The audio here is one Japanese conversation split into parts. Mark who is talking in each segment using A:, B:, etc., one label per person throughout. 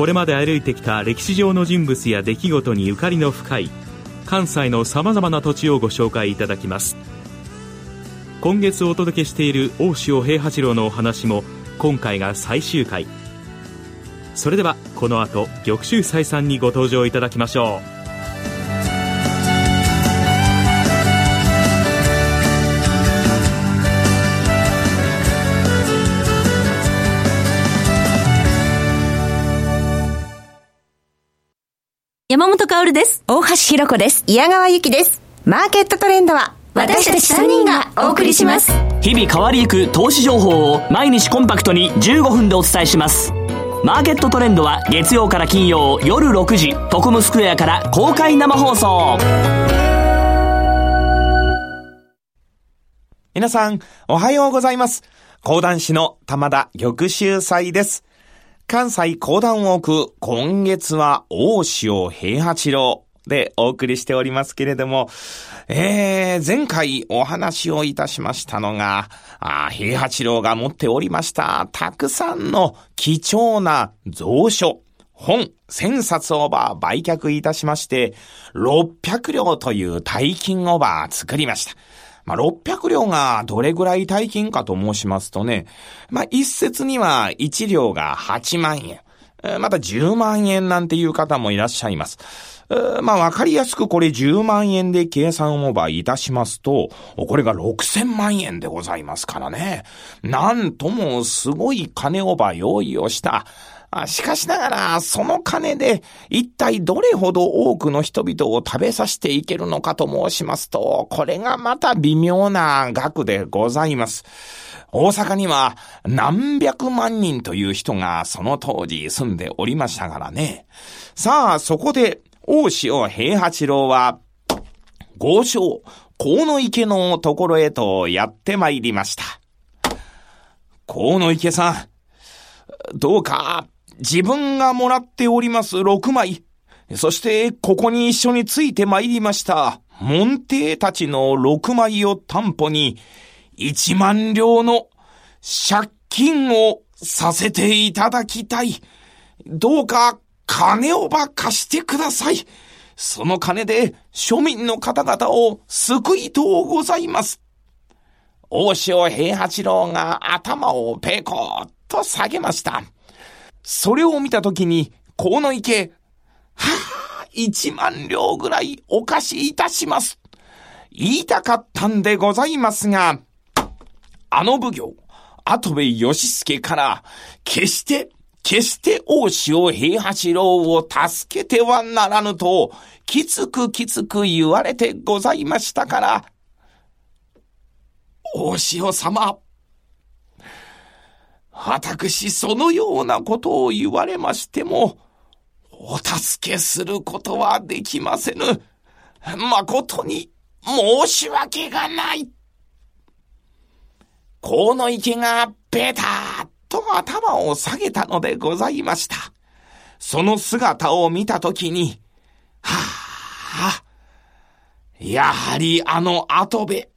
A: これまで歩いてきた歴史上の人物や出来事にゆかりの深い関西のさまざまな土地をご紹介いただきます。今月お届けしている大塩平八郎のお話も今回が最終回。それではこの後玉州祭さんにご登場いただきましょう。
B: 山本薫です。
C: 大橋ひろ子です。
D: 宮川ゆきです。マーケットトレンドは
C: 私たち3人がお送りします。
E: 日々変わりゆく投資情報を毎日コンパクトに15分でお伝えします。マーケットトレンドは月曜から金曜夜6時、トコムスクエアから公開生放送。
F: 皆さん、おはようございます。講談師の玉田玉秀祭です。関西講談ウォーク、今月は大塩平八郎でお送りしておりますけれども、えー、前回お話をいたしましたのが、あ平八郎が持っておりました、たくさんの貴重な蔵書、本、1000冊オーバー売却いたしまして、600両という大金オーバー作りました。まあ、600両がどれぐらい大金かと申しますとね、まあ、一説には1両が8万円、また10万円なんていう方もいらっしゃいます。まあ、わかりやすくこれ10万円で計算をばいたしますと、これが6000万円でございますからね。なんともすごい金をば用意をした。しかしながら、その金で一体どれほど多くの人々を食べさせていけるのかと申しますと、これがまた微妙な額でございます。大阪には何百万人という人がその当時住んでおりましたからね。さあ、そこで、大塩平八郎は、豪商、河野池のところへとやって参りました。河野池さん、どうか、自分がもらっております6枚、そしてここに一緒について参りました、門弟たちの6枚を担保に、1万両の借金をさせていただきたい。どうか金をば貸してください。その金で庶民の方々を救いとうございます。大塩平八郎が頭をペコッと下げました。それを見たときに、河野池、はあ、一万両ぐらいお貸しいたします。言いたかったんでございますが、あの奉行、後部義介から、決して、決して大塩平八郎を助けてはならぬと、きつくきつく言われてございましたから、大塩様、私そのようなことを言われましても、お助けすることはできませぬ。誠に申し訳がない。河野池がベターっと頭を下げたのでございました。その姿を見たときに、はぁ、やはりあの後部、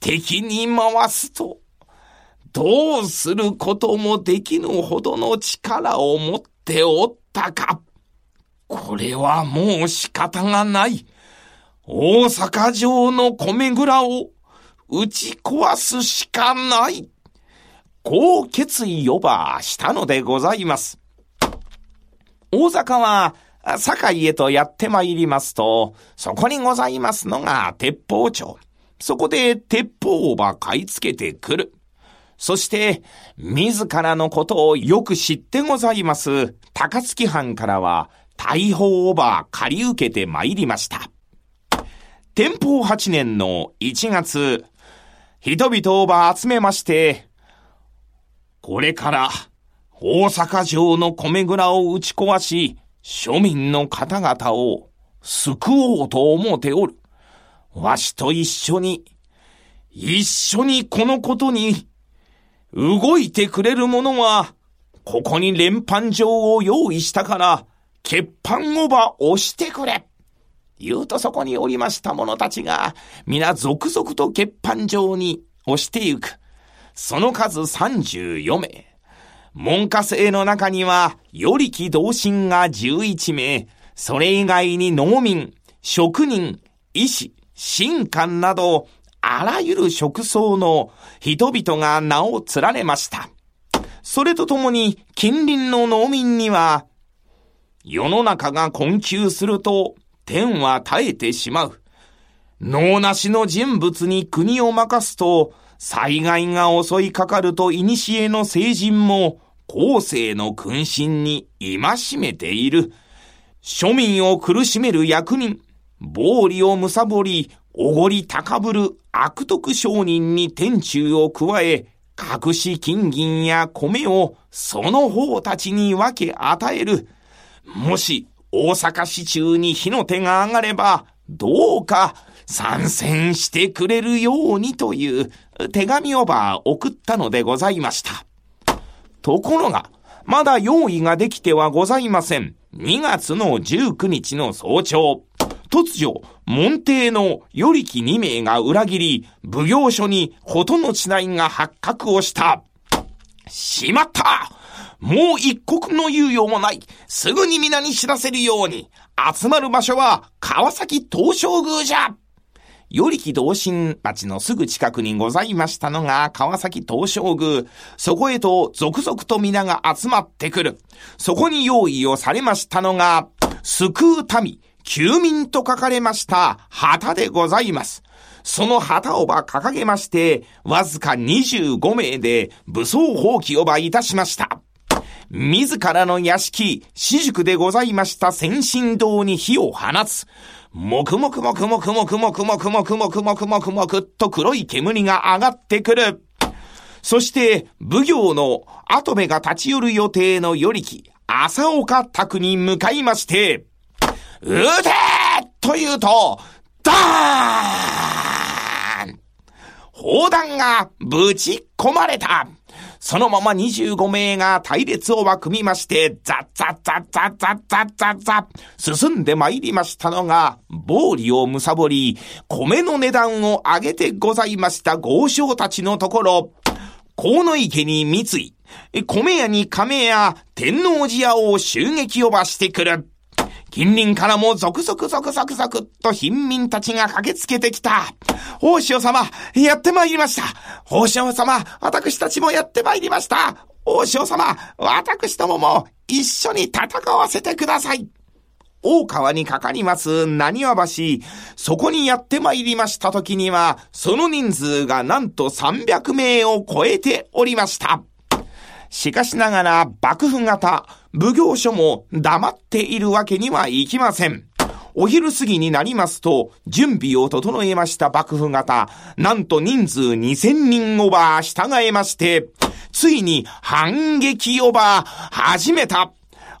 F: 敵に回すと、どうすることもできぬほどの力を持っておったか。これはもう仕方がない。大阪城の米蔵を打ち壊すしかない。こう決意をばしたのでございます。大阪は、堺へとやって参りますと、そこにございますのが鉄砲町。そこで鉄砲をば買い付けてくる。そして、自らのことをよく知ってございます、高槻藩からは、大砲をば借り受けて参りました。天保八年の1月、人々をば集めまして、これから、大阪城の米蔵を打ち壊し、庶民の方々を救おうと思っておる。わしと一緒に、一緒にこのことに、動いてくれる者は、ここに連判状を用意したから、欠板をば押してくれ。言うとそこにおりました者たちが、皆続々と欠板状に押してゆく。その数34名。門下生の中には、よりき同心が11名、それ以外に農民、職人、医師、神官など、あらゆる職層の人々が名を連ねました。それとともに、近隣の農民には、世の中が困窮すると、天は耐えてしまう。脳なしの人物に国を任すと、災害が襲いかかると古の聖人も、後世の君臣に戒めている。庶民を苦しめる役人、暴利を貪り、おごり高ぶる悪徳商人に天中を加え、隠し金銀や米をその方たちに分け与える。もし大阪市中に火の手が上がれば、どうか参戦してくれるようにという手紙をば送ったのでございました。ところが、まだ用意ができてはございません。2月の19日の早朝、突如、門弟の与力2名が裏切り、奉行所に事の違いが発覚をした。しまったもう一刻の猶予もない。すぐに皆に知らせるように。集まる場所は川崎東照宮じゃ与力同心町のすぐ近くにございましたのが川崎東照宮。そこへと続々と皆が集まってくる。そこに用意をされましたのが、救う民、救民と書かれました旗でございます。その旗をば掲げまして、わずか25名で武装放棄をばいたしました。自らの屋敷、私塾でございました先進堂に火を放つ。もくもくもくもくもくもくもくもくもくもくもくもくっと黒い煙が上がってくる。そして、奉行の跡部が立ち寄る予定の与力、朝岡宅に向かいまして、撃てと言うと、ダーン。砲弾がぶち込まれた。そのまま25名が隊列をば組みまして、ザッザッザッザッザッザッザッザッ、進んで参りましたのが、暴利を貪り、米の値段を上げてございました豪商たちのところ、河野池に三井、米屋に亀屋、天王寺屋を襲撃をばしてくる。近隣からも続々続々続と貧民たちが駆けつけてきた。王将様、やって参りました。王将様、私たちもやって参りました。王将様、私どもも一緒に戦わせてください。大川にかかります何和橋、そこにやって参りました時には、その人数がなんと300名を超えておりました。しかしながら幕府型、奉行所も黙っているわけにはいきません。お昼過ぎになりますと、準備を整えました幕府方、なんと人数2000人オーバー従えまして、ついに反撃オーバー始めた。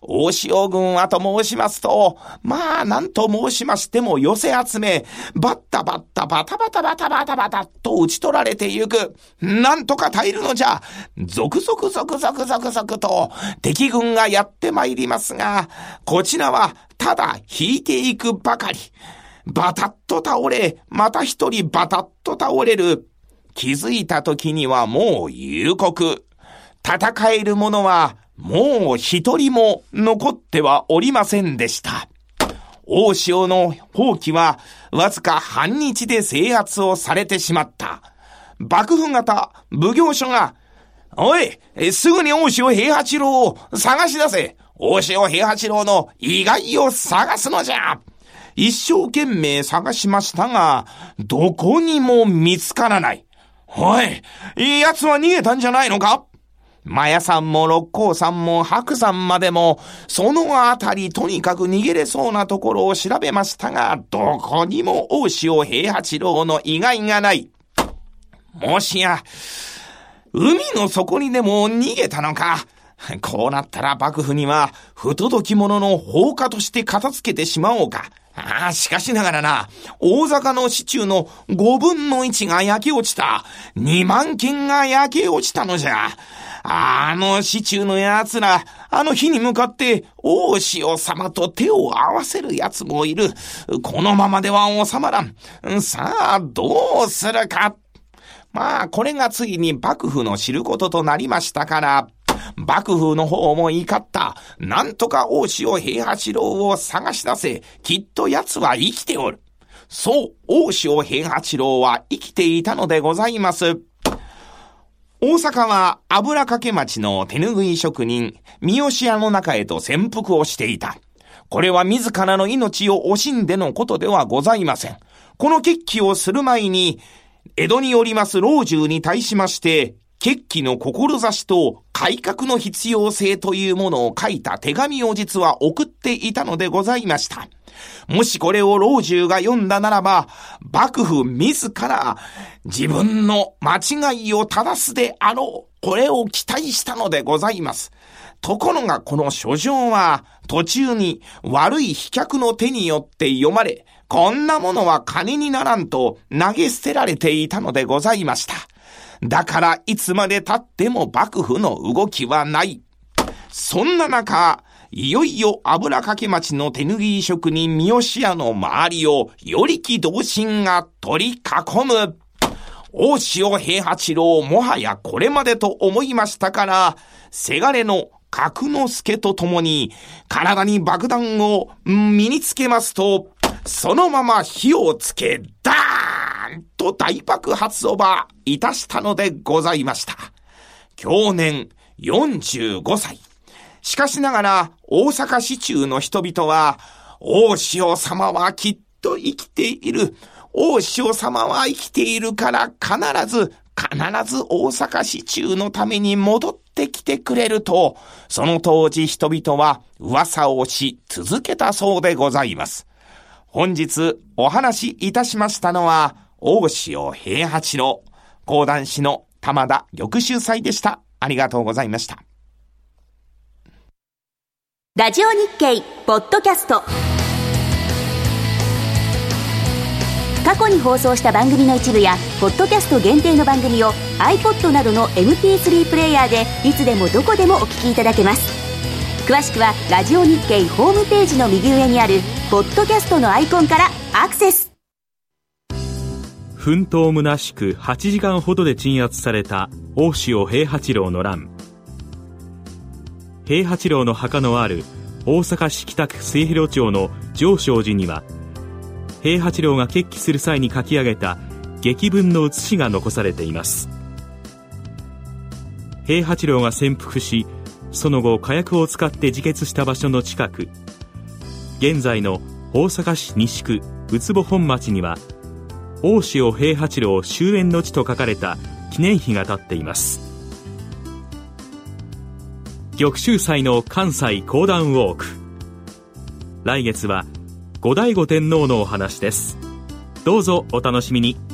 F: 大塩軍はと申しますと、まあ、なんと申しましても寄せ集め、バッタバッタバタバタバタバタバタと打ち取られてゆく。なんとか耐えるのじゃ。続々続々続々と敵軍がやって参りますが、こちらはただ引いていくばかり。バタッと倒れ、また一人バタッと倒れる。気づいた時にはもう夕刻。戦える者はもう一人も残ってはおりませんでした。大潮の放棄はわずか半日で制圧をされてしまった。幕府型奉行所が、おい、すぐに大潮平八郎を探し出せ大潮平八郎の意外を探すのじゃ一生懸命探しましたが、どこにも見つからない。おい、奴は逃げたんじゃないのか？マヤさんも六甲さんも白山までも、そのあたりとにかく逃げれそうなところを調べましたが、どこにも大塩平八郎の意外がない。もしや、海の底にでも逃げたのか。こうなったら幕府には不届き者の放火として片付けてしまおうか。ああ、しかしながらな、大阪の市中の5分の1が焼け落ちた。2万件が焼け落ちたのじゃ。あの市中の奴ら、あの日に向かって大塩様と手を合わせる奴もいる。このままでは収まらん。さあ、どうするか。まあ、これがついに幕府の知ることとなりましたから、幕府の方も怒った。なんとか大塩平八郎を探し出せ。きっと奴は生きておる。そう、大塩平八郎は生きていたのでございます。大阪は油かけ町の手拭い職人、三好屋の中へと潜伏をしていた。これは自らの命を惜しんでのことではございません。この決起をする前に、江戸におります老中に対しまして、決起の志と改革の必要性というものを書いた手紙を実は送っていたのでございました。もしこれを老中が読んだならば、幕府自ら自分の間違いを正すであろう。これを期待したのでございます。ところがこの書状は途中に悪い飛脚の手によって読まれ、こんなものは金にならんと投げ捨てられていたのでございました。だからいつまで経っても幕府の動きはない。そんな中、いよいよ油かけ町の手拭い職人三好屋の周りを、よりき同心が取り囲む。大塩平八郎もはやこれまでと思いましたから、せがれの角之助と共に、体に爆弾を身につけますと、そのまま火をつけ、ダーンと大爆発をばいたしたのでございました。去年45歳。しかしながら、大阪市中の人々は、大塩様はきっと生きている。大塩様は生きているから必ず、必ず大阪市中のために戻ってきてくれると、その当時人々は噂をし続けたそうでございます。本日お話しいたしましたのは、大塩平八郎、講談師の玉田玉秀祭でした。ありがとうございました。
C: ラジオ日経ポッドキャスト過去に放送した番組の一部やポッドキャスト限定の番組を iPod などの MP3 プレイヤーでいつでもどこでもお聞きいただけます。詳しくはラジオ日経ホームページの右上にあるポッドキャストのアイコンからアクセス。
A: 奮闘虚しく8時間ほどで鎮圧された大塩平八郎の乱。平八郎の墓のある大阪市北区末広町の上昇寺には平八郎が決起する際に書き上げた劇文の写しが残されています。平八郎が潜伏しその後火薬を使って自決した場所の近く現在の大阪市西区宇保本町には大塩平八郎終焉の地と書かれた記念碑が建っています。玉州祭の関西講談ウォーク。来月は後醍醐天皇のお話です。どうぞお楽しみに。